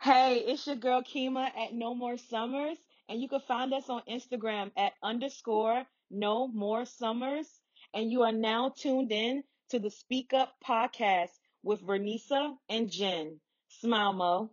Hey, it's your girl Kima at No More Summers, and you can find us on Instagram at underscore No More Summers. And you are now tuned in to the Speak Up podcast with Vernisa and Jen. Smile Mo.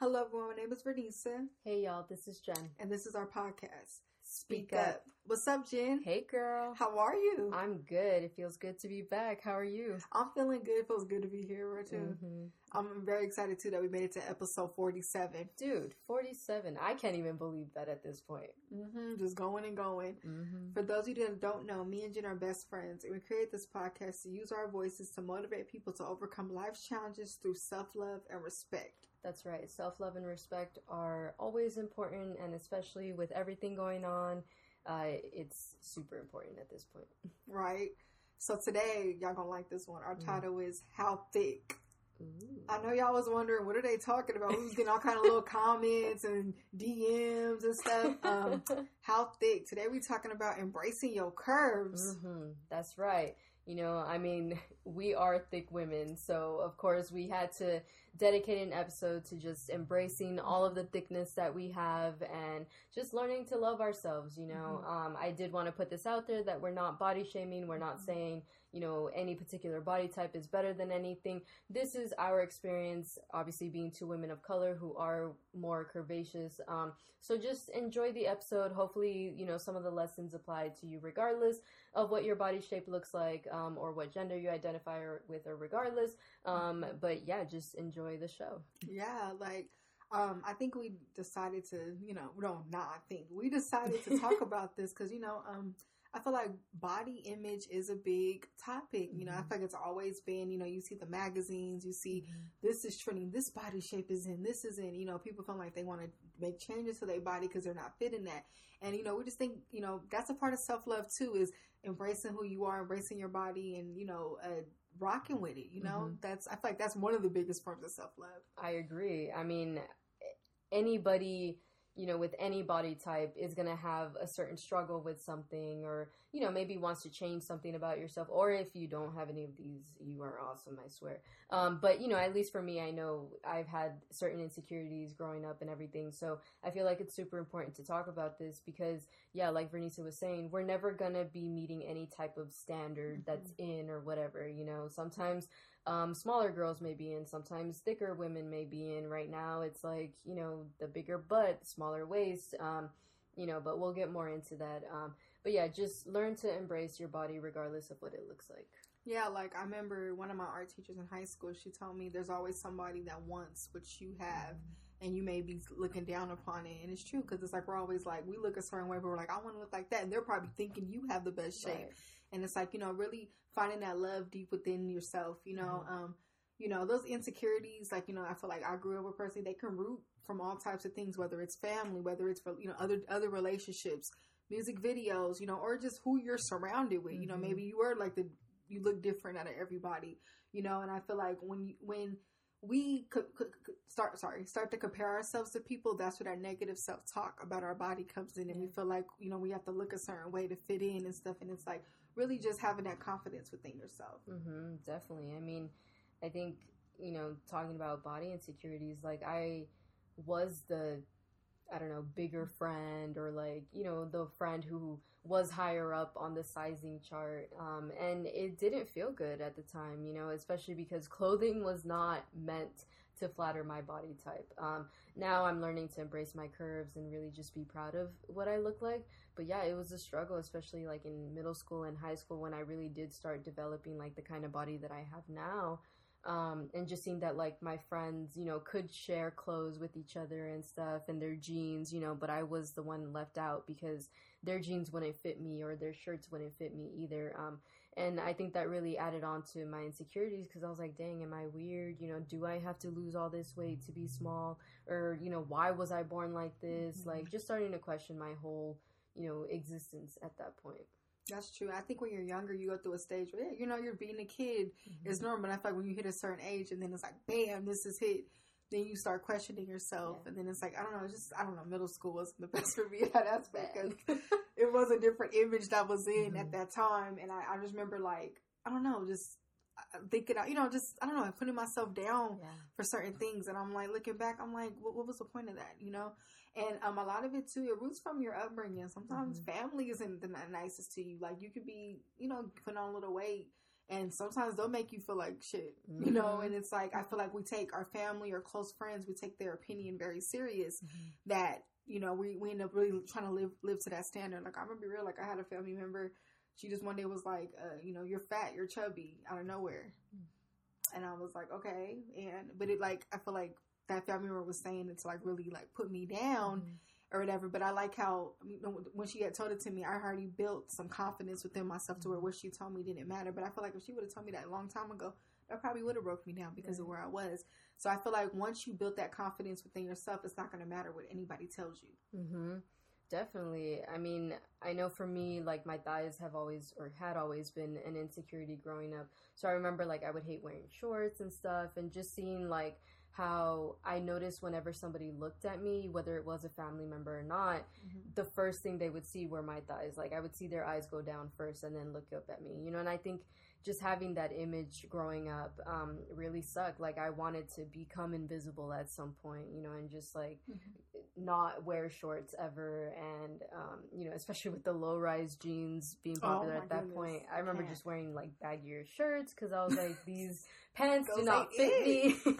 Hello, everyone. My name is Vernisa, Hey y'all, this is Jen. and this is our podcast. Speak Up. What's up, Jen? Hey girl. How are you? I'm good. It feels good to be back. How are you? I'm feeling good. It feels good to be here too. Mhm. I'm very excited too that we made it to episode 47. Dude, 47. I can't even believe that at this point. hmm Just going and going. Mm-hmm. For those of you that don't know, me and Jen are best friends, and we create this podcast to use our voices to motivate people to overcome life's challenges through self love and respect. That's right. Self love and respect are always important, and especially with everything going on, uh, it's super important at this point. Right? So today, y'all gonna like this one. Our Mm. title is How Thick? Ooh. I know y'all was wondering what are they talking about. We was getting all kind of little comments and DMs and stuff. Um, how thick? Today we talking about embracing your curves. hmm That's right. You know, I mean, we are thick women, so of course we had to dedicate an episode to just embracing all of the thickness that we have and just learning to love ourselves. You know, um, I did want to put this out there that we're not body shaming. We're not saying you know any particular body type is better than anything. This is our experience, obviously being two women of color who are more curvaceous. Um, so just enjoy the episode. Hopefully, you know some of the lessons apply to you regardless of what your body shape looks like um, or what gender you identify with or regardless um, but yeah just enjoy the show Yeah, like um, I think we decided to, you know, no, not I think we decided to talk about this because you know, um, I feel like body image is a big topic. You know, I Mhm. feel like it's always been. You know, you see the magazines, you see this is trending, this body shape is in, this is in. You know, people feel like they want to make changes to their body because they're not fitting that. And you know, we just think, you know, that's a part of self love too, is embracing who you are, embracing your body, and you know, uh, rocking with it. You know, Mhm. that's I feel like that's one of the biggest forms of self love. i agree i mean anybody you know with any body type is going to have a certain struggle with something or you know maybe wants to change something about yourself or if you don't have any of these you are awesome i swear. Um, but you know at least for me i know i've had certain insecurities growing up and everything so i feel like it's super important to talk about this because yeah like vernisa was saying we're never going to be meeting any type of standard that's in or whatever you know? Sometimes um, smaller girls may be in, sometimes thicker women may be in. Right now, it's like, you know, the bigger butt, smaller waist, um, you know, but we'll get more into that. Um, but yeah, just learn to embrace your body regardless of what it looks like. Yeah, like I remember one of my art teachers in high school, she told me there's always somebody that wants what you have and you may be looking down upon it. And it's true because it's like we're always like, we look a certain way, but we're like, I want to look like that. And they're probably thinking you have the best shape. Right. And it's like, you know, really finding that love deep within yourself, you know, um, you know, those insecurities, like, you know, I feel like I grew up with a person, they can root from all types of things, whether it's family, whether it's for, you know, other, other relationships, music videos, you know, or just who you're surrounded with, you know, Mhm. maybe you are like the, you look different out of everybody, you know, and I feel like when you, when we could, could, could start, sorry, start to compare ourselves to people, that's where that negative self talk about our body comes in, and we feel like you know we have to look a certain way to fit in and stuff, and it's like really just having that confidence within yourself. hmm definitely. I mean, I think, you know, talking about body insecurities, like I was the, I don't know, bigger friend or like, you know, the friend who was higher up on the sizing chart. Um, and it didn't feel good at the time, you know, especially because clothing was not meant to flatter my body type. Um, now I'm learning to embrace my curves and really just be proud of what I look like. But yeah, it was a struggle, especially like in middle school and high school when I really did start developing like the kind of body that I have now. Um, and just seeing that like my friends, you know, could share clothes with each other and stuff and their jeans, you know, but I was the one left out because their jeans wouldn't fit me or their shirts wouldn't fit me either. Um, and I think that really added on to my insecurities because I was like, dang, am I weird? You know, do I have to lose all this weight to be small? Or, you know, why was I born like this? Mhm. Like, just starting to question my whole, you know, existence at that point. That's true. I think when you're younger, you go through a stage where yeah, you know you're being a kid. It's normal. But I feel like when you hit a certain age, and then it's like, bam, this is hit. Then you start questioning yourself, Yeah. and then it's like, I don't know, it's just I don't know. Middle school wasn't the best for me in that aspect because it was a different image that I was in at Mhm. that time, and I, I just remember like I don't know, just thinking, you know, just I don't know, putting myself down Yeah. for certain things, and I'm like looking back, I'm like, what, what was the point of that, you know? And um, a lot of it too, it roots from your upbringing. Sometimes Mhm. family isn't the nicest to you. Like you could be, you know, putting on a little weight, and sometimes they'll make you feel like shit, you know. Mhm. And it's like I feel like we take our family or close friends, we take their opinion very serious. Mm-hmm. That you know, we we end up really trying to live live to that standard. Like I'm gonna be real, like I had a family member. She just one day was like, uh, you know, you're fat, you're chubby, out of nowhere. And I was like, okay. And but it like I feel like that family member was saying it to like really like put me down Mhm. Or whatever. But I like how when she had told it to me, I already built some confidence within myself to where what she told me didn't matter. But I feel like if she would have told me that a long time ago, that probably would have broke me down because of where I was. So I feel like once you built that confidence within yourself, it's not going to matter what anybody tells you. Mm-hmm. Definitely. I mean, I know for me, like my thighs have always or had always been an insecurity growing up. So I remember like I would hate wearing shorts and stuff, and just seeing like how I noticed whenever somebody looked at me, whether it was a family member or not, the first thing they would see were my thighs. Like I would see their eyes go down first and then look up at me, you know. And I think just having that image growing up um, really sucked. Like I wanted to become invisible at some point, you know, and just like not wear shorts ever. And um, you know, especially with the low rise jeans being Oh, popular my at that goodness. point, I remember Can't. just wearing like baggier shirts because I was like these. Pants do not ain't fit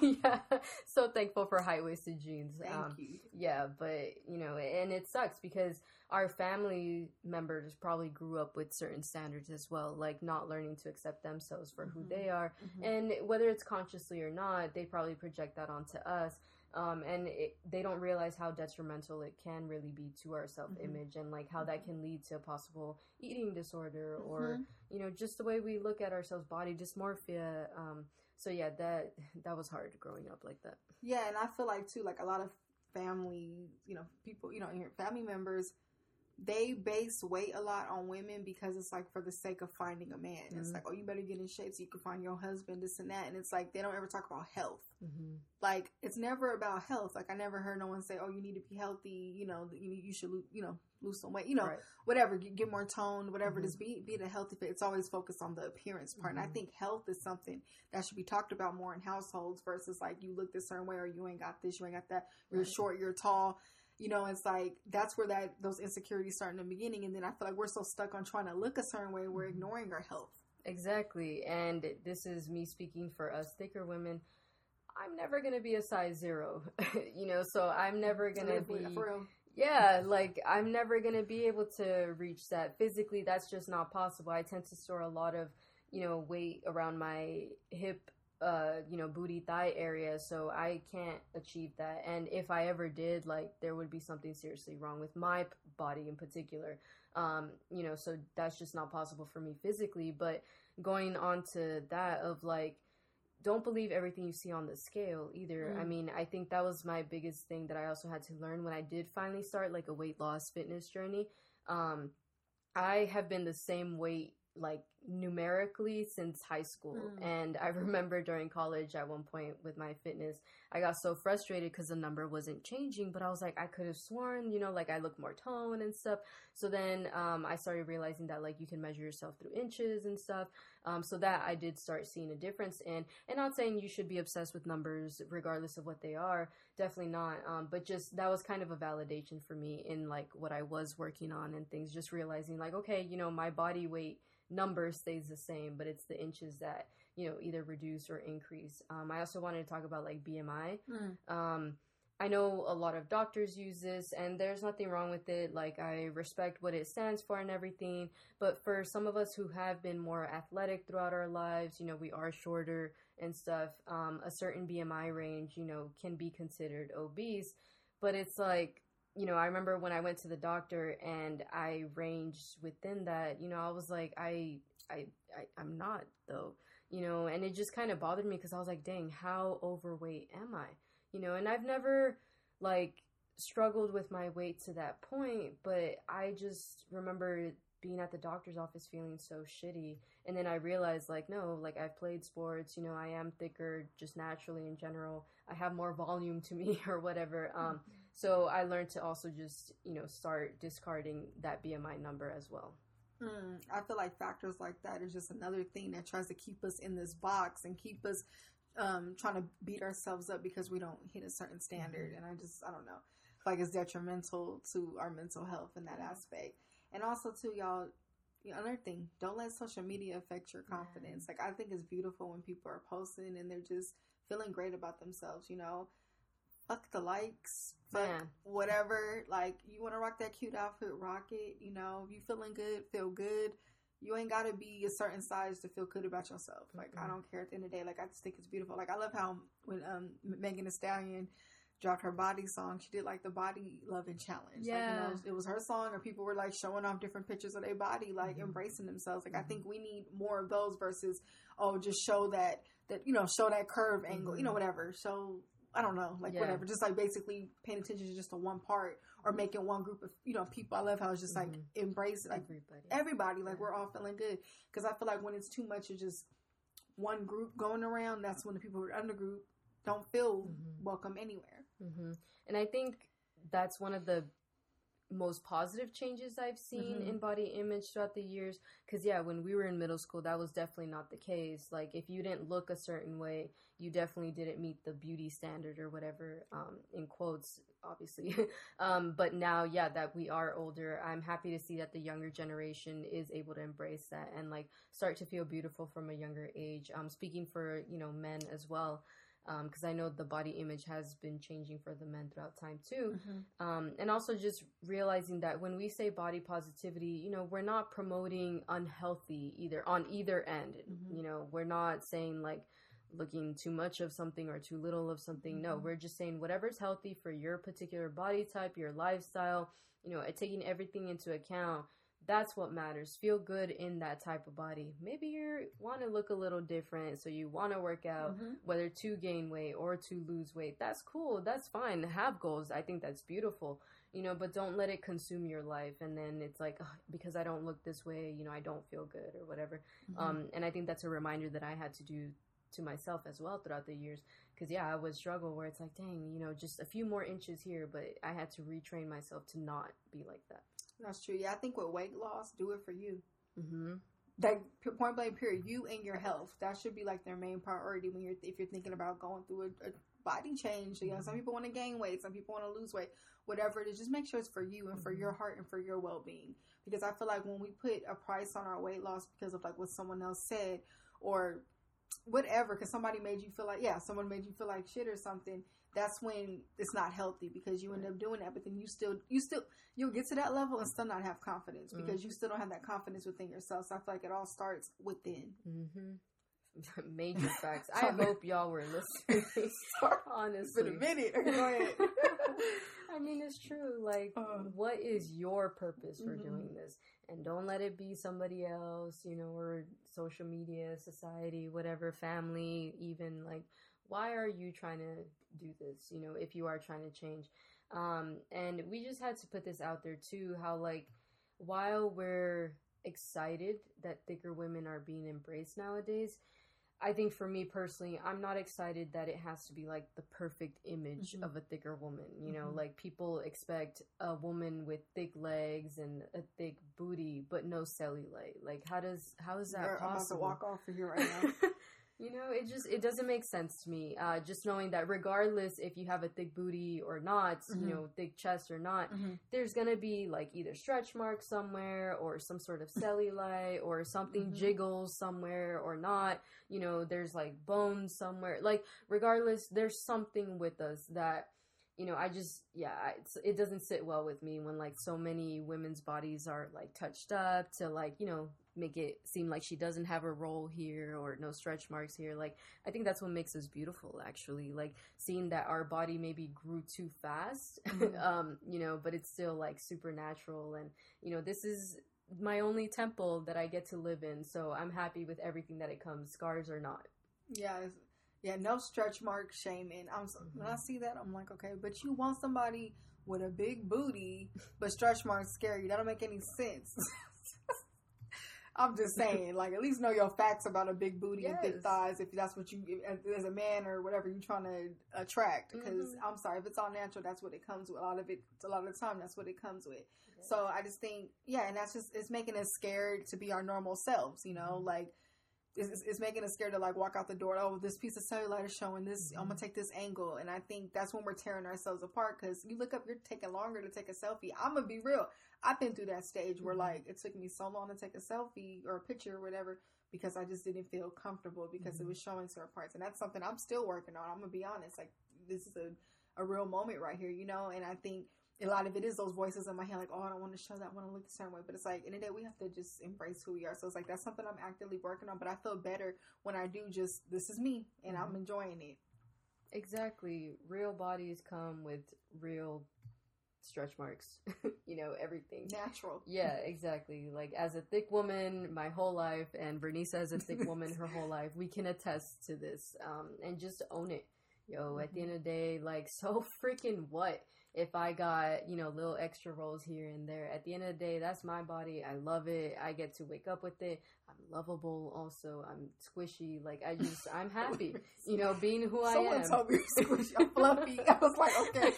me. yeah, so thankful for high waisted jeans. Thank Um, you. yeah, but you know, and it sucks because our family members probably grew up with certain standards as well, like not learning to accept themselves for Mhm. who they are, Mhm. and whether it's consciously or not, they probably project that onto us. Um, and it, they don't realize how detrimental it can really be to our self image and like how that can lead to a possible eating disorder or Mhm. you know just the way we look at ourselves, body dysmorphia. Um, so yeah, that that was hard growing up like that. Yeah, and I feel like too, like a lot of family, you know, people, you know, your family members, they base weight a lot on women because it's like for the sake of finding a man. It's Mhm. like, oh, you better get in shape so you can find your husband, this and that. And it's like they don't ever talk about health. Mm-hmm. Like it's never about health. Like I never heard no one say, oh, you need to be healthy. You know, you you should, you know, lose some weight. You know, Right. whatever, get, get more toned, whatever it Mhm. is, be, be the healthy fit. It's always focused on the appearance part. And I Mhm. think health is something that should be talked about more in households versus like you look this certain way or you ain't got this, you ain't got that, you're Right. short, you're tall. You know, it's like that's where that those insecurities start in the beginning, and then I feel like we're so stuck on trying to look a certain way, we're Mhm. ignoring our health. Exactly. And this is me speaking for us thicker women. I'm never going to be a size zero, you know, so I'm never going to be. Yeah, like I'm never going to be able to reach that. Physically, that's just not possible. I tend to store a lot of, you know, weight around my hip, uh, you know, booty thigh area, so I can't achieve that. And if I ever did, like, there would be something seriously wrong with my p- body in particular. Um, you know, so that's just not possible for me physically. But going on to that of like, don't believe everything you see on the scale either. I Mm. mean, I think that was my biggest thing that I also had to learn when I did finally start like a weight loss fitness journey. Um, I have been the same weight like numerically since high school. Mm. And I remember during college at one point with my fitness, I got so frustrated because the number wasn't changing, but I was like, I could have sworn, you know, like I look more toned and stuff. So then um, I started realizing that like you can measure yourself through inches and stuff. Um, so that I did start seeing a difference in, and not saying you should be obsessed with numbers regardless of what they are, definitely not. Um, but just that was kind of a validation for me in like what I was working on and things. Just realizing like, okay, you know, my body weight number stays the same, but it's the inches that you know either reduce or increase. Um, I also wanted to talk about like BMI. Mm. Um, I know a lot of doctors use this, and there's nothing wrong with it. Like, I respect what it stands for and everything. But for some of us who have been more athletic throughout our lives, you know, we are shorter and stuff, um, a certain BMI range, you know, can be considered obese. But it's like, you know, I remember when I went to the doctor and I ranged within that, you know, I was like, I, I, I I'm not though, you know, and it just kind of bothered me because I was like, dang, how overweight am I? you know and i've never like struggled with my weight to that point but i just remember being at the doctor's office feeling so shitty and then i realized like no like i've played sports you know i am thicker just naturally in general. I have more volume to me or whatever um so i learned to also just you know start discarding that bmi number as well Mm, I feel like factors like that is just another thing that tries to keep us in this box and keep us um, trying to beat ourselves up because we don't hit a certain standard. Mm-hmm. And I just, I don't know, like it's detrimental to our mental health in that aspect. And also, too, y'all, another thing, don't let social media affect your confidence. Like, I think it's beautiful when people are posting and they're just feeling great about themselves, you know? Fuck the likes, fuck whatever. Like, you want to rock that cute outfit, rock it. You know, you feeling good, feel good. You ain't gotta be a certain size to feel good about yourself. Like, I Mhm. don't care at the end of the day. Like, I just think it's beautiful. Like, I love how when um Megan Thee Stallion dropped her body song, she did like the body loving challenge. Yeah. Like, you know, it was her song, or people were like showing off different pictures of their body, like Mhm. embracing themselves. Like, I Mhm. think we need more of those versus, oh, just show that, that, you know, show that curve angle, you know, Mhm. whatever. Show, I don't know, like Yeah. whatever. Just like basically paying attention to just to one part or making one group of, you know, people. I love how it's just like Mhm. embrace, like, Everybody. everybody like Yeah. we're all feeling good because i feel like when it's too much of just one group going around that's when the people who are under group don't feel Mhm. welcome anywhere hmm And I think that's one of the most positive changes I've seen Mhm. in body image throughout the years. Because, yeah, when we were in middle school, that was definitely not the case. Like, if you didn't look a certain way, you definitely didn't meet the beauty standard or whatever, um, in quotes, obviously. um, but now, yeah, that we are older, I'm happy to see that the younger generation is able to embrace that and, like, start to feel beautiful from a younger age. Um, speaking for, you know, men as well because I know the body image has been changing for the men throughout time too. Um, and also just realizing that when we say body positivity, you know, we're not promoting unhealthy either on either end. Mhm. You know, we're not saying like looking too much of something or too little of something. No, Mhm. we're just saying whatever's healthy for your particular body type, your lifestyle, you know, taking everything into account. That's what matters. Feel good in that type of body. Maybe you want to look a little different, so you want to work out Mhm. whether to gain weight or to lose weight. That's cool. That's fine. Have goals. I think that's beautiful. You know, but don't let it consume your life. And then it's like, "Ugh, because I don't look this way, you know, I don't feel good or whatever. Mhm. Um, and I think that's a reminder that I had to do to myself as well throughout the years. Because, yeah, I would struggle where it's like, dang, you know, just a few more inches here, but I had to retrain myself to not be like that. that's true yeah i think with weight loss do it for you Mm-hmm. like point blank period you and your health that should be like their main priority when you're if you're thinking about going through a, a body change you know some people want to gain weight some people want to lose weight whatever it is just make sure it's for you and for Mhm. your heart and for your well-being because i feel like when we put a price on our weight loss because of like what someone else said or whatever because somebody made you feel like yeah someone made you feel like shit or something that's when it's not healthy because you end up doing that but then you still you still you'll get to that level and still not have confidence because you still don't have that confidence within yourself so i feel like it all starts within Mm-hmm. Major facts. I hope y'all were listening. Honestly. Been a minute. I mean, it's true. Like, Uh. what is your purpose for Mhm. doing this? And don't let it be somebody else, you know, or social media, society, whatever, family, even. Like, why are you trying to do this? You know, if you are trying to change. Um, and we just had to put this out there too how, like, while we're excited that thicker women are being embraced nowadays, I think for me personally, I'm not excited that it has to be like the perfect image Mhm. of a thicker woman. You know, Mhm. like people expect a woman with thick legs and a thick booty, but no cellulite. Like, how does how is that Girl, I'm about to possible? walk off of here right now. you know, it just it doesn't make sense to me. Uh, just knowing that regardless if you have a thick booty or not, Mhm. you know, thick chest or not, Mhm. there's gonna be like either stretch marks somewhere or some sort of cellulite or something Mhm. jiggles somewhere or not. You know, there's like bones somewhere. Like regardless, there's something with us that you know. I just yeah, it doesn't sit well with me when like so many women's bodies are like touched up to like you know make it seem like she doesn't have a role here or no stretch marks here. Like I think that's what makes us beautiful actually. Like seeing that our body maybe grew too fast, Mhm. um, you know, but it's still like supernatural and you know, this is my only temple that I get to live in. So I'm happy with everything that it comes, scars or not. Yeah, yeah, no stretch mark shaming. I'm so, when I Mhm. see that, I'm like, okay, but you want somebody with a big booty, but stretch marks scare you. That don't make any sense. I'm just saying, like, at least know your facts about a big booty and thick thighs if that's what you, as a man or whatever you're trying to attract. Because Mhm. I'm sorry, if it's all natural, that's what it comes with. A lot of it, a lot of the time, that's what it comes with. So I just think, yeah, and that's just it's making us scared to be our normal selves. You know, Mhm. like it's, it's- it's making us scared to like walk out the door. Oh, this piece of cellulite is showing this. I'm Mhm. gonna take this angle, and I think that's when we're tearing ourselves apart. Because you look up, you're taking longer to take a selfie. I'm gonna be real. I've been through that stage where Mhm. like it took me so long to take a selfie or a picture or whatever because I just didn't feel comfortable because it Mhm. was showing certain parts, and that's something I'm still working on. I'm gonna be honest. Like this is a a real moment right here, you know. And I think a lot of it is those voices in my head, like, oh, I don't want to show that, I want to look a certain way. But it's like, in the day, we have to just embrace who we are. So it's like, that's something I'm actively working on. But I feel better when I do just, this is me, and I'm Mhm. enjoying it. Exactly. Real bodies come with real stretch marks. you know, everything. Natural. Yeah, exactly. Like as a thick woman, my whole life, and Bernice as a thick woman, her whole life, we can attest to this. Um, and just own it. Yo, at the end of the day, like so freaking what? If I got, you know, little extra rolls here and there. At the end of the day, that's my body. I love it. I get to wake up with it. I'm lovable also. I'm squishy. Like I just I'm happy. You know, being who I Someone am. told me squishy, I'm fluffy. I was like, okay,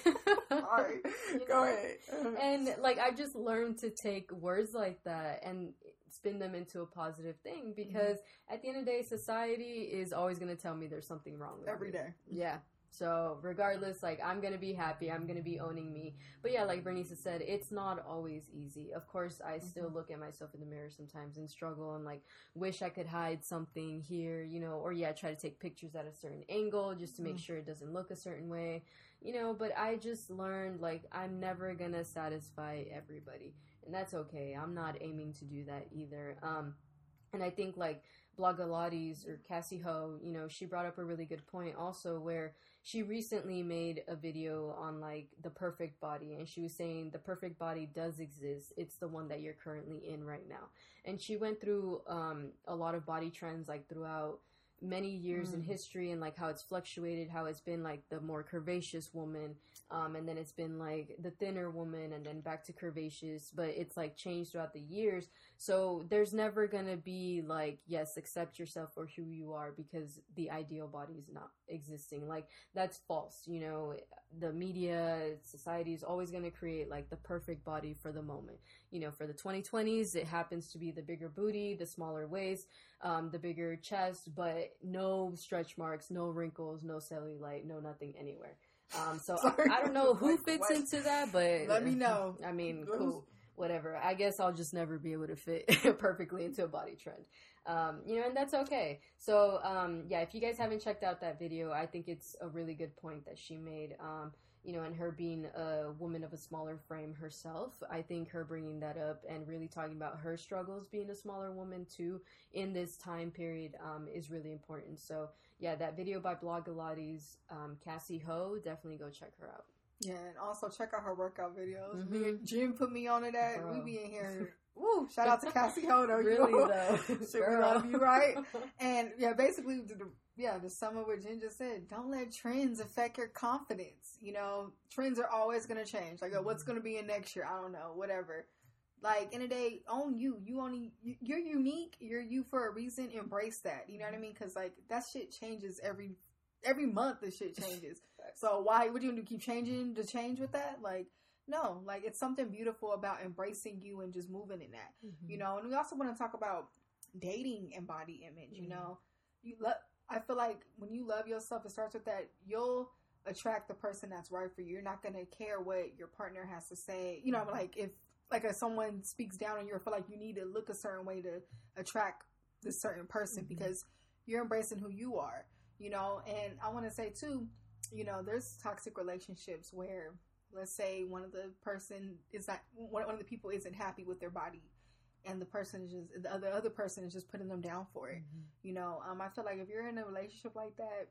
all right, You go know? ahead. and like I just learned to take words like that and spin them into a positive thing mm-hmm. because at the end of the day, society is always going to tell me there's something wrong with Every day. Yeah. So regardless, like I'm gonna be happy. I'm gonna be owning me. But yeah, like Bernice said, it's not always easy. Of course, I still look at myself in the mirror sometimes and struggle and like wish I could hide something here, you know, or yeah, try to take pictures at a certain angle just to make Mhm. sure it doesn't look a certain way, you know. But I just learned like I'm never gonna satisfy everybody, and that's okay. I'm not aiming to do that either. Um, and I think like Blogilates or Cassie Ho, you know, she brought up a really good point also where she recently made a video on like the perfect body and she was saying the perfect body does exist. It's the one that you're currently in right now. And she went through um a lot of body trends like throughout many years in Mm. history and like how it's fluctuated, how it's been like the more curvaceous woman, um, and then it's been like the thinner woman, and then back to curvaceous, but it's like changed throughout the years. So there's never gonna be like, yes, accept yourself for who you are because the ideal body is not existing. Like that's false. You know, the media, society is always gonna create like the perfect body for the moment. You know, for the 2020s, it happens to be the bigger booty, the smaller waist, um, the bigger chest, but no stretch marks, no wrinkles, no cellulite, no nothing anywhere. Um, so I, I don't know who Like, fits what? into that, but Let me know. I mean, cool, whatever. I guess I'll just never be able to fit perfectly into a body trend. Um, you know, and that's okay. So, um, yeah, if you guys haven't checked out that video, I think it's a really good point that she made. Um, you know, and her being a woman of a smaller frame herself, I think her bringing that up and really talking about her struggles being a smaller woman too in this time period um, is really important. So, yeah, that video by Blogilates, um, Cassie Ho, definitely go check her out. Yeah, and also check out her workout videos. Mhm. Me and Jim put me on to that. We be in here. Woo! Shout out to Cassie you really know? though, Shit, we Girl. love you, right? And yeah, basically, the, the- yeah, to sum up what Jen just said, don't let trends affect your confidence. You know, trends are always going to change. Like, oh, what's going to be in next year? I don't know, whatever. Like, in a day, own you. You only, you- you're unique. You're you for a reason. Embrace that. You know what I mean? Because, like, that shit changes every, every month, the shit changes. so, why would you do? Keep changing to change with that? Like, no, like, it's something beautiful about embracing you and just moving in that Mm-hmm. you know and we also want to talk about dating and body image you Mhm. know you love i feel like when you love yourself it starts with that you'll attract the person that's right for you you're not going to care what your partner has to say you know like if like if someone speaks down on you or feel like you need to look a certain way to attract this certain person Mhm. because you're embracing who you are you know and i want to say too you know there's toxic relationships where let's say one of the person is not one one of the people isn't happy with their body and the person is just the other other person is just putting them down for it Mm-hmm. you know um i feel like if you're in a relationship like that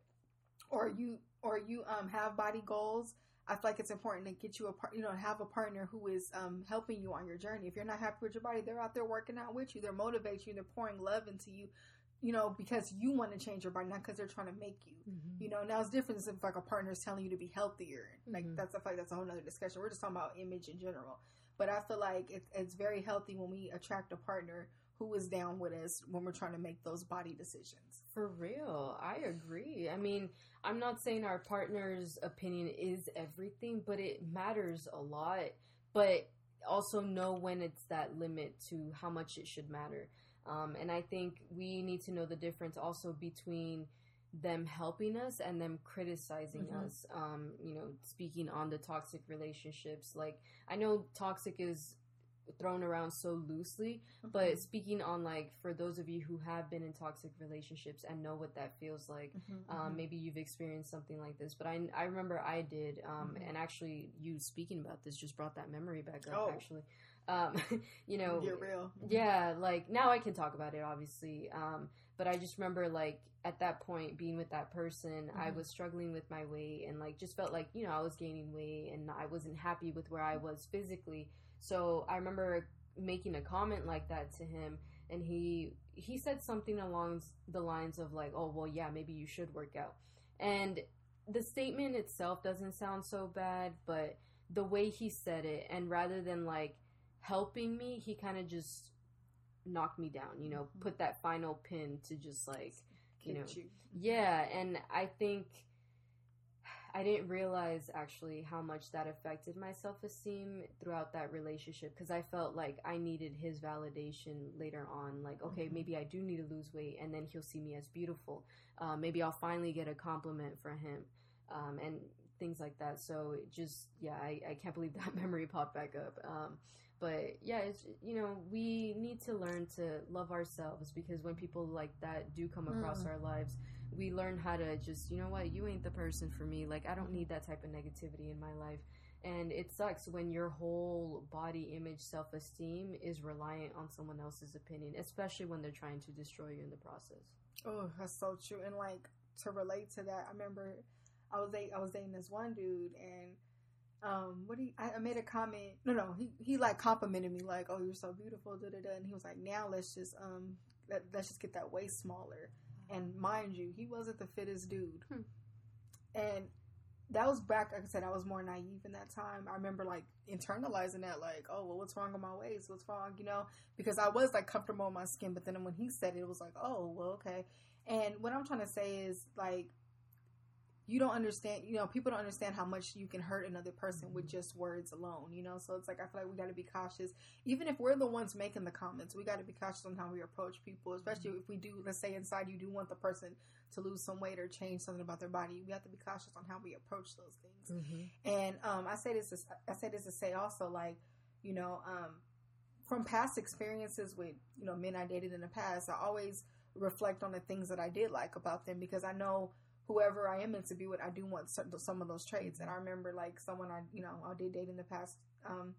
or you or you um have body goals i feel like it's important to get you a part you know have a partner who is um helping you on your journey. If you're not happy with your body they're out there working out with you. They're motivating you. They're pouring love into you you know because you want to change your body not because they're trying to make you. Mm-hmm. you know now it's different if like a partner is telling you to be healthier. Like Mhm. that's I feel like that's a whole nother discussion. We're just talking about image in general. But i feel like it, it's very healthy when we attract a partner who is down with us when we're trying to make those body decisions. For real, I agree. I mean, I'm not saying our partner's opinion is everything, but it matters a lot. But also know when it's that limit to how much it should matter. Um, and I think we need to know the difference also between them helping us and them criticizing Mhm. us. Um, you know, speaking on the toxic relationships. Like, I know toxic is thrown around so loosely, but speaking on like for those of you who have been in toxic relationships and know what that feels like, Mhm, um, mhm. maybe you've experienced something like this, but I, I remember I did, um, Mhm. and actually you speaking about this just brought that memory back up. Oh. Actually, um, you know, get real. yeah, like now I can talk about it, obviously. Um, but I just remember like at that point being with that person, I Mhm. was struggling with my weight and like just felt like you know I was gaining weight and I wasn't happy with where I was physically. So I remember making a comment like that to him, and he he said something along the lines of like, "Oh well, yeah, maybe you should work out," and the statement itself doesn't sound so bad, but the way he said it, and rather than like helping me, he kind of just knocked me down, you know, put that final pin to just like, you know, you. yeah, and I think I didn't realize actually how much that affected my self esteem throughout that relationship because I felt like I needed his validation later on. Like, okay, Mhm. maybe I do need to lose weight, and then he'll see me as beautiful. Uh, maybe I'll finally get a compliment from him, um, and things like that. So it just, yeah, I, I can't believe that memory popped back up. Um, but yeah, it's you know we need to learn to love ourselves because when people like that do come across Mm. our lives, we learn how to just you know what you ain't the person for me. Like I don't need that type of negativity in my life. And it sucks when your whole body image, self esteem is reliant on someone else's opinion, especially when they're trying to destroy you in the process. Oh, that's so true. And like to relate to that, I remember I was dating, I was dating this one dude, and um, what he I, I made a comment. No, no, he he like complimented me like, "Oh, you're so beautiful," da da da. And he was like, "Now let's just um let, let's just get that waist smaller." And mind you, he wasn't the fittest dude, Hmm. and that was back. Like I said, I was more naive in that time. I remember like internalizing that, like, "Oh, well, what's wrong with my waist? What's wrong?" You know, because I was like comfortable in my skin, but then when he said it, it was like, "Oh, well, okay." And what I'm trying to say is like you don't understand you know people don't understand how much you can hurt another person with just words alone you know? So it's like i feel like we got to be cautious. Even if we're the ones making the comments we got to be cautious on how we approach people especially if we do let's say inside you do want the person to lose some weight or change something about their body we have to be cautious on how we approach those things. And um, I say this, to, I say this to say also, like, you know, um, from past experiences with you know men I dated in the past, I always reflect on the things that I did like about them because I know whoever I am meant to be with, I do want some, some of those traits. And I remember like someone I you know I did date in the past, um,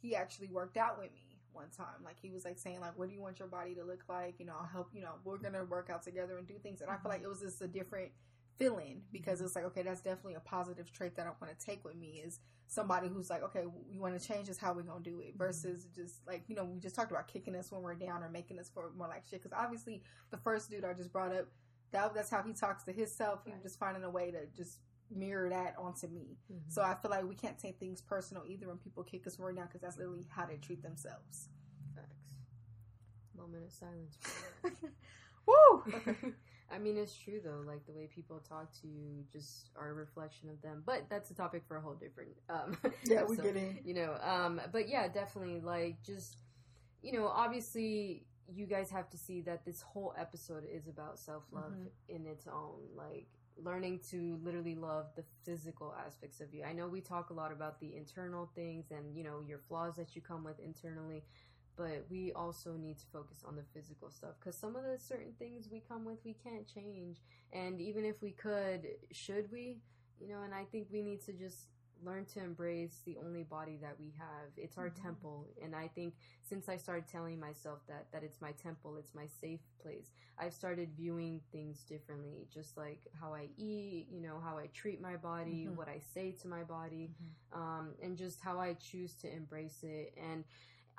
he actually worked out with me one time. Like he was like saying like, what do you want your body to look like? You know, I'll help. You know, we're gonna work out together and do things. And I feel like it was just a different feeling because it's like okay that's definitely a positive trait that i want to take with me is somebody who's like okay we want to change this how we gonna do it versus just like you know we just talked about kicking us when we're down or making us for more like shit because obviously the first dude i just brought up that that's how he talks to himself he was Right. just finding a way to just mirror that onto me Mhm. so i feel like we can't take things personal either when people kick us right we're because that's literally how they treat themselves Facts. Moment of silence. Woo! I mean, it's true though. Like the way people talk to you, just are a reflection of them. But that's a topic for a whole different. Um, yeah we episode. get in you know um but yeah definitely like just you know obviously you guys have to see that this whole episode is about self-love Mhm. in its own like learning to literally love the physical aspects of you. I know we talk a lot about the internal things and you know your flaws that you come with internally but we also need to focus on the physical stuff because some of the certain things we come with we can't change. And even if we could should we? You know and i think we need to just learn to embrace the only body that we have it's our Mhm. temple and i think since i started telling myself that that it's my temple it's my safe place i've started viewing things differently just like how i eat you know how i treat my body Mhm. what i say to my body um, and just how I choose to embrace it. And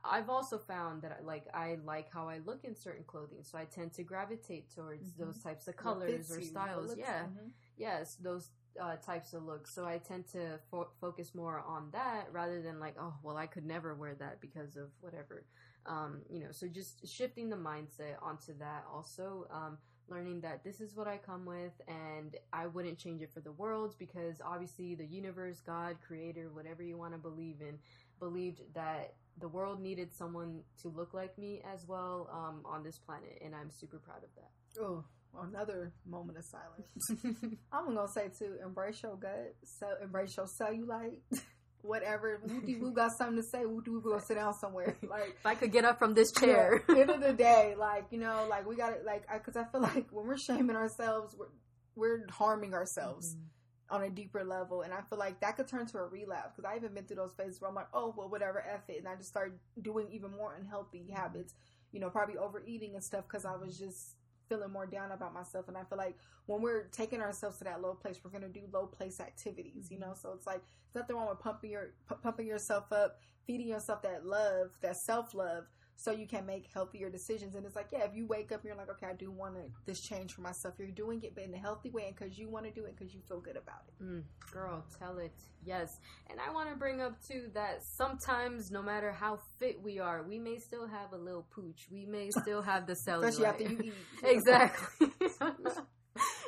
I've also found that I like I like how I look in certain clothing, so I tend to gravitate towards Mhm. those types of colors or styles. yeah, mhm. yes, those uh, types of looks. So I tend to fo- focus more on that rather than like, oh, well, I could never wear that because of whatever. Um, you know, so just shifting the mindset onto that also. Um, learning that this is what I come with and I wouldn't change it for the world because obviously the universe, God, creator, whatever you want to believe in, believed that the world needed someone to look like me as well um, on this planet and I'm super proud of that. Oh, another moment of silence. I'm gonna say too, embrace your gut, so embrace your cellulite. Whatever, Wooty Woo got something to say. Wooty Woo gonna sit down somewhere. Like if I could get up from this chair. Yeah, end of the day, like you know, like we got to like because I, I, feel like when we're shaming ourselves, we're we're harming ourselves mm-hmm. on a deeper level, and I feel like that could turn to a relapse. Because I even been through those phases where I'm like, oh well, whatever, f it, and I just started doing even more unhealthy habits. You know, probably overeating and stuff because I was just feeling more down about myself. And I feel like when we're taking ourselves to that low place, we're going to do low place activities, you know? Mm-hmm. So it's like, it's nothing wrong with pumping your, p- pumping yourself up, feeding yourself that love, that self love, so you can make healthier decisions. And it's like, yeah, if you wake up and you're like, okay, I do want to this change for myself, you're doing it, but in a healthy way and because you want to do it because you feel good about it. Mm, girl, tell it. Yes. And I want to bring up too that sometimes, no matter how fit we are, we may still have a little pooch. We may still have the cellulite. Especially after you eat. exactly.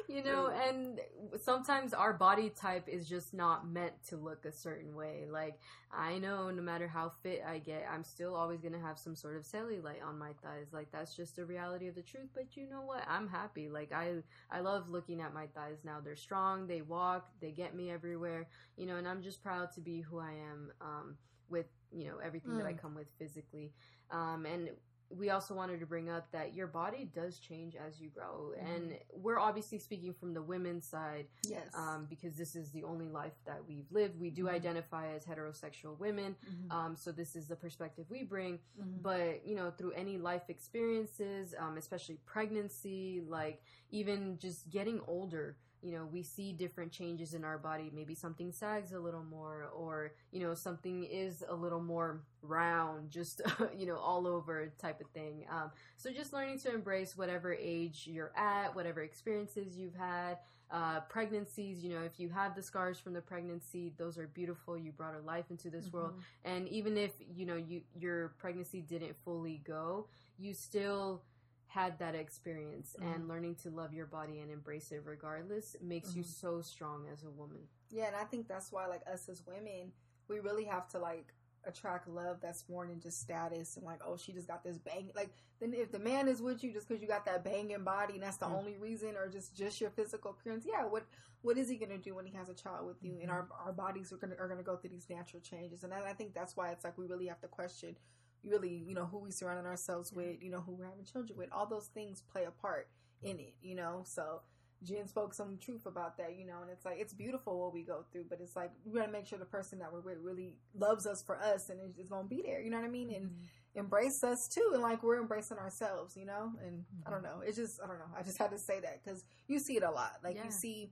you know, and sometimes our body type is just not meant to look a certain way. Like, I know no matter how fit I get, I'm still always going to have some sort of cellulite on my thighs. Like, that's just the reality of the truth. But you know what? I'm happy. Like, I, I love looking at my thighs now. They're strong, they walk, they get me everywhere, you know, and I'm just proud to be who I am, um, with, you know, everything mm. that I mm. come with physically. Um, and we also wanted to bring up that your body does change as you grow mm-hmm. and we're obviously speaking from the women's side yes um, because this is the only life that we've lived we do mm-hmm. identify as heterosexual women mm-hmm. um, so this is the perspective we bring mm-hmm. but you know through any life experiences um, especially pregnancy like even just getting older you know, we see different changes in our body. Maybe something sags a little more, or, you know, something is a little more round, just, you know, all over type of thing. Um, so just learning to embrace whatever age you're at, whatever experiences you've had. Uh, pregnancies, you know, if you have the scars from the pregnancy, those are beautiful. You brought a life into this mm-hmm. world. And even if, you know, you, your pregnancy didn't fully go, you still, had that experience mm-hmm. and learning to love your body and embrace it regardless makes mm-hmm. you so strong as a woman. Yeah, and I think that's why like us as women, we really have to like attract love that's more than just status and like, oh, she just got this bang. Like, then if the man is with you just because you got that banging body and that's the mm-hmm. only reason, or just just your physical appearance, yeah, what what is he gonna do when he has a child with you? And mm-hmm. our our bodies are gonna are gonna go through these natural changes, and I, I think that's why it's like we really have to question really, you know, who we surrounding ourselves with, you know, who we're having children with. All those things play a part in it, you know. So Jen spoke some truth about that, you know, and it's like it's beautiful what we go through, but it's like we gotta make sure the person that we're with really loves us for us and is, gonna be there, you know what I mean? And mm-hmm. embrace us too, and like we're embracing ourselves, you know. And mm-hmm. I don't know, it's just I don't know. I just had to say that because you see it a lot, like yeah. you see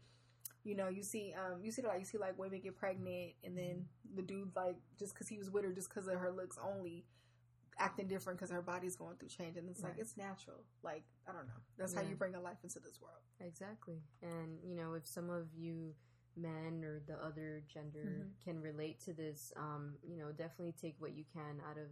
you know, you see, um, you see like you see like women get pregnant, and then the dude like just because he was with her, just because of her looks only, acting different because her body's going through change and it's right. like it's natural like i don't know that's yeah. how you bring a life into this world exactly and you know if some of you men or the other gender mm-hmm. can relate to this um you know definitely take what you can out of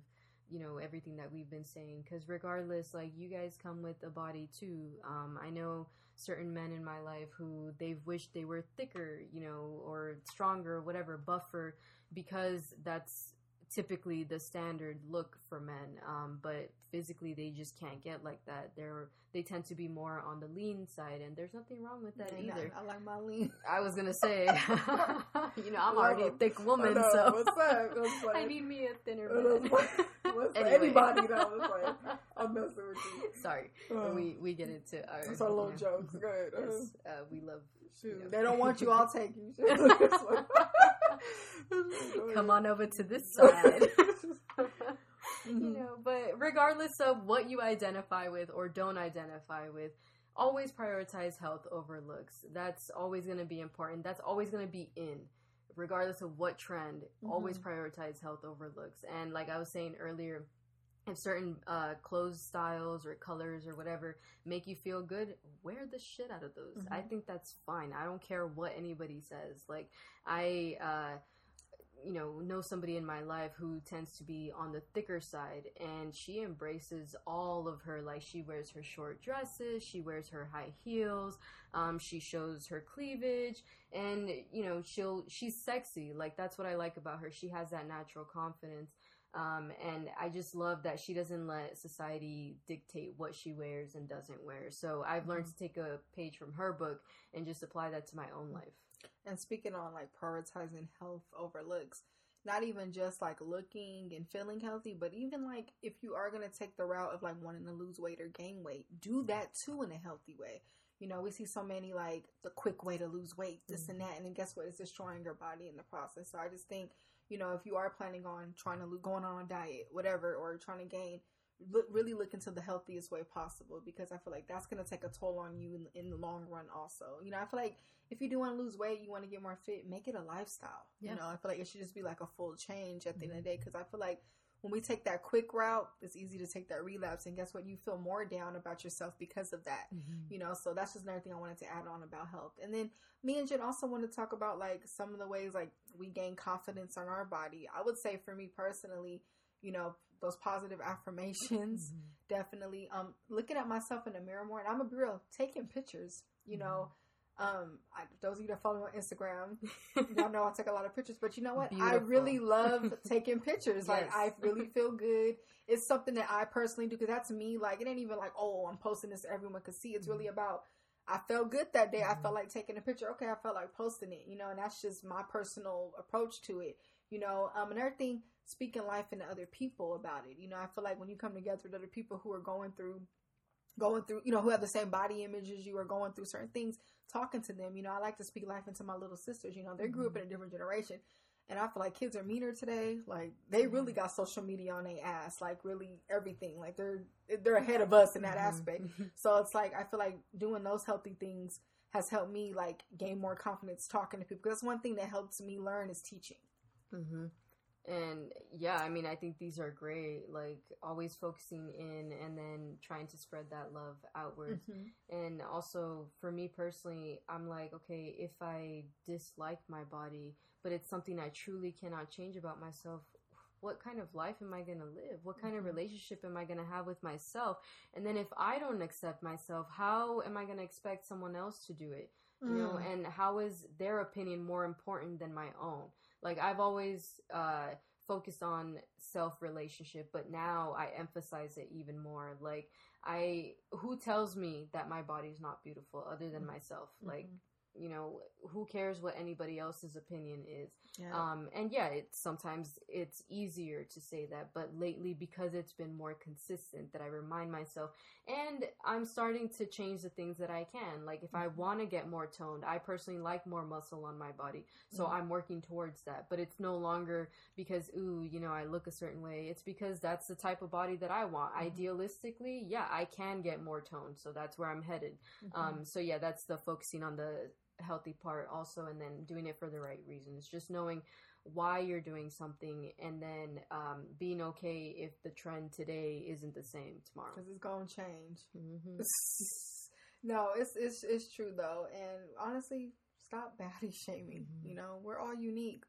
you know everything that we've been saying because regardless like you guys come with a body too um i know certain men in my life who they've wished they were thicker you know or stronger whatever buffer because that's typically the standard look for men, um, but physically they just can't get like that. They're they tend to be more on the lean side, and there's nothing wrong with that yeah, either. I like my lean. I was gonna say, you know, I'm already a thick woman, so what's that? What's I need me a thinner man. What's anyway. Anybody though? Like, I'm messing with you. Sorry, uh, we we get into our, it's our little jokes. Good. Yes, uh, we love. Shoot, you know. they don't want you. I'll take you. Come on over to this side. you know, but regardless of what you identify with or don't identify with, always prioritize health over looks. That's always going to be important. That's always going to be in. Regardless of what trend, mm-hmm. always prioritize health over looks. And like I was saying earlier, if certain uh, clothes styles or colors or whatever make you feel good, wear the shit out of those. Mm-hmm. I think that's fine. I don't care what anybody says. Like I, uh, you know, know somebody in my life who tends to be on the thicker side, and she embraces all of her. Like, she wears her short dresses, she wears her high heels, um, she shows her cleavage, and you know, she'll she's sexy. Like, that's what I like about her. She has that natural confidence. Um, and I just love that she doesn't let society dictate what she wears and doesn't wear. So I've learned mm-hmm. to take a page from her book and just apply that to my own life. And speaking on like prioritizing health over looks, not even just like looking and feeling healthy, but even like if you are going to take the route of like wanting to lose weight or gain weight, do mm-hmm. that too in a healthy way. You know, we see so many like the quick way to lose weight, this and mm-hmm. that, and then guess what? It's destroying your body in the process. So I just think, you know, if you are planning on trying to going on a diet, whatever, or trying to gain, look, really look into the healthiest way possible because I feel like that's going to take a toll on you in, in the long run. Also, you know, I feel like if you do want to lose weight, you want to get more fit, make it a lifestyle. Yeah. You know, I feel like it should just be like a full change at the end of the mm-hmm. day because I feel like when we take that quick route, it's easy to take that relapse. And guess what? You feel more down about yourself because of that. Mm-hmm. You know, so that's just another thing I wanted to add on about health. And then me and Jen also want to talk about like some of the ways like we gain confidence on our body. I would say for me personally, you know, those positive affirmations, mm-hmm. definitely. Um, looking at myself in the mirror more, and I'm gonna be real, taking pictures. You know, mm-hmm. Um, I, those of you that follow me on Instagram, y'all know I take a lot of pictures. But you know what? I really love taking pictures. Like I really feel good. It's something that I personally do because that's me. Like it ain't even like oh I'm posting this so everyone can see. It's really about I felt good that day. I felt like taking a picture. Okay, I felt like posting it. You know, and that's just my personal approach to it. You know, um, another thing, speaking life into other people about it. You know, I feel like when you come together with other people who are going through going through, you know, who have the same body image as you are going through certain things, talking to them. You know, I like to speak life into my little sisters. You know, they grew up in a mm-hmm. different generation. And I feel like kids are meaner today. Like they really mm-hmm. got social media on their ass, like really everything. Like they're they're ahead of us in that mm-hmm. aspect. So it's like I feel like doing those healthy things has helped me like gain more confidence talking to people. Because that's one thing that helps me learn is teaching. hmm And yeah, I mean, I think these are great. Like always focusing in and then trying to spread that love outwards. And also for me personally, I'm like, okay, if I dislike my body, but it's something I truly cannot change about myself, what kind of life am I going to live? What kind of relationship am I going to have with myself? And then if I don't accept myself, how am I going to expect someone else to do it? You know, Mm. and how is their opinion more important than my own? Like I've always uh focused on self relationship, but now I emphasize it even more. Like I who tells me that my body's not beautiful other than myself? Like you know, who cares what anybody else's opinion is? Yeah. Um, and yeah, it's sometimes it's easier to say that, but lately because it's been more consistent that I remind myself and I'm starting to change the things that I can. Like if I want to get more toned, I personally like more muscle on my body. So I'm working towards that, but it's no longer because ooh, you know, I look a certain way. It's because that's the type of body that I want. Idealistically, yeah, I can get more toned. So that's where I'm headed. Um, so yeah, that's the focusing on the healthy part also and then doing it for the right reasons just knowing why you're doing something and then um, being okay if the trend today isn't the same tomorrow Because it's gonna change. hmm no, it's it's it's true though, and honestly, stop body shaming. Mhm. You know, we're all unique.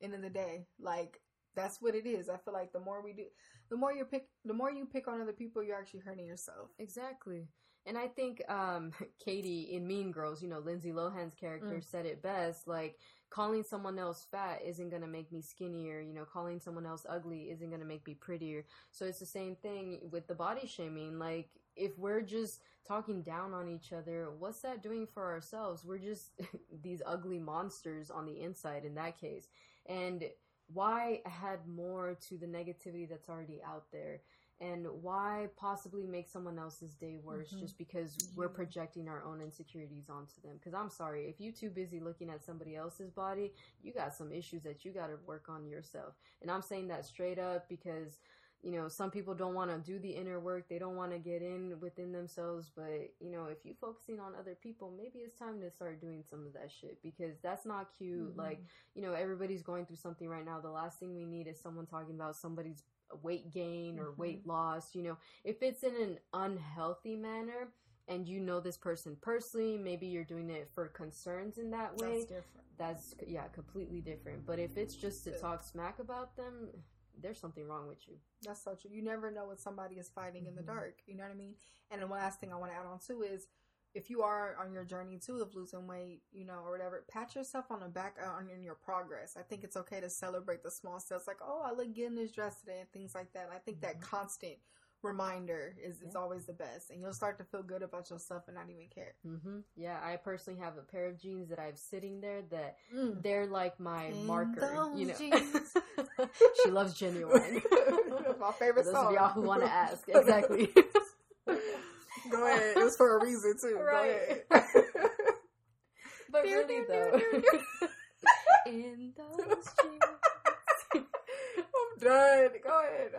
End of the day, like that's what it is. I feel like the more we do, the more you pick, the more you pick on other people, you're actually hurting yourself. exactly and i think um, Cady in mean girls you know lindsay lohan's character Mm. said it best like calling someone else fat isn't going to make me skinnier you know calling someone else ugly isn't going to make me prettier. So it's the same thing with the body shaming like if we're just talking down on each other what's that doing for ourselves? We're just these ugly monsters on the inside in that case. And why add more to the negativity that's already out there and why possibly make someone else's day worse Mhm. just because we're projecting our own insecurities onto them? Because i'm sorry if you too busy looking at somebody else's body you got some issues that you got to work on yourself. And i'm saying that straight up because you know some people don't want to do the inner work they don't want to get in within themselves but you know if you focusing on other people maybe it's time to start doing some of that shit because that's not cute. Mhm. like you know everybody's going through something right now. The last thing we need is someone talking about somebody's weight gain or Mhm. weight loss you know if it's in an unhealthy manner and you know this person personally, maybe you're doing it for concerns in that way. That's different. That's yeah, completely different. But if it's just to talk smack about them, there's something wrong with you. That's so true. You never know what somebody is fighting in the Mhm. dark. You know what I mean? And the last thing I want to add on too is if you are on your journey too of losing weight, you know, or whatever, pat yourself on the back uh, on in your progress. I think it's okay to celebrate the small steps, like oh, I look good in this dress today, and things like that. I think that Mhm. constant reminder is, is always the best, and you'll start to feel good about yourself and not even care. hmm Yeah, I personally have a pair of jeans that I have sitting there that Mm. they're like my In marker. You know, she loves Ginuwine. My For favorite those song. of y'all who want to ask, exactly. Go ahead. It was for a reason too. Right. Go ahead. But really though, in those jeans. I'm done. Go ahead.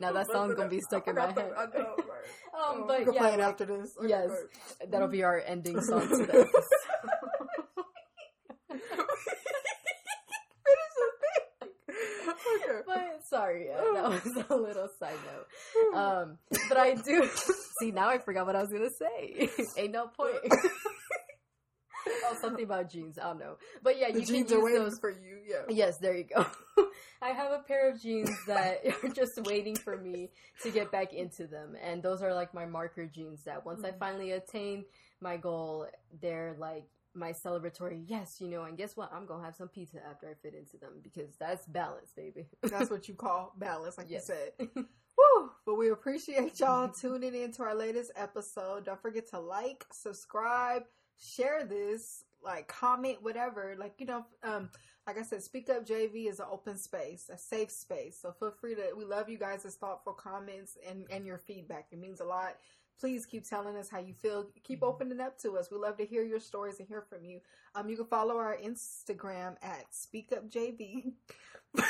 Now that song's gonna be stuck in my head. the- I know, right. Um, Oh, but we can yeah, play it like, after this. Okay, yes. that'll be our ending song to the episode. Finish the thing. Okay. But sorry, yeah, that was a little side note. Um, but I do see now. I forgot what I was gonna say. Ain't no point. oh, something about jeans. I don't know. But yeah, the you jeans can are use waiting those. for you. Yeah. Yes, there you go. I have a pair of jeans that are just waiting for me to get back into them, and those are like my marker jeans. That once I Mhm. finally attain my goal, they're like my celebratory. Yes, you know. And guess what? I'm gonna have some pizza after I fit into them because that's balance, baby. That's what you call balance, like Yes. you said. Woo! But we appreciate y'all tuning in to our latest episode. Don't forget to like, subscribe, share this, like comment, whatever. Like, you know, um, like I said, Speak Up JV is an open space, a safe space. So feel free to we love you guys' thoughtful comments and, and your feedback. It means a lot. Please keep telling us how you feel. Keep opening up to us. We love to hear your stories and hear from you. Um, you can follow our Instagram at SpeakUpJV.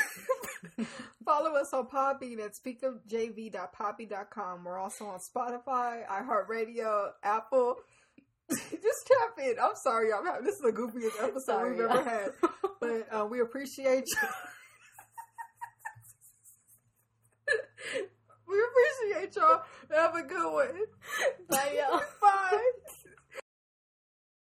Follow us on Podbean at speakupjv.podbean.com. We're also on Spotify, iHeartRadio, Apple. Just tap in. I'm sorry, I'm having, this is the goofiest episode Sorry, we've ever had. But uh, we appreciate you. we appreciate y'all. Have a good one. Bye, y'all. Bye.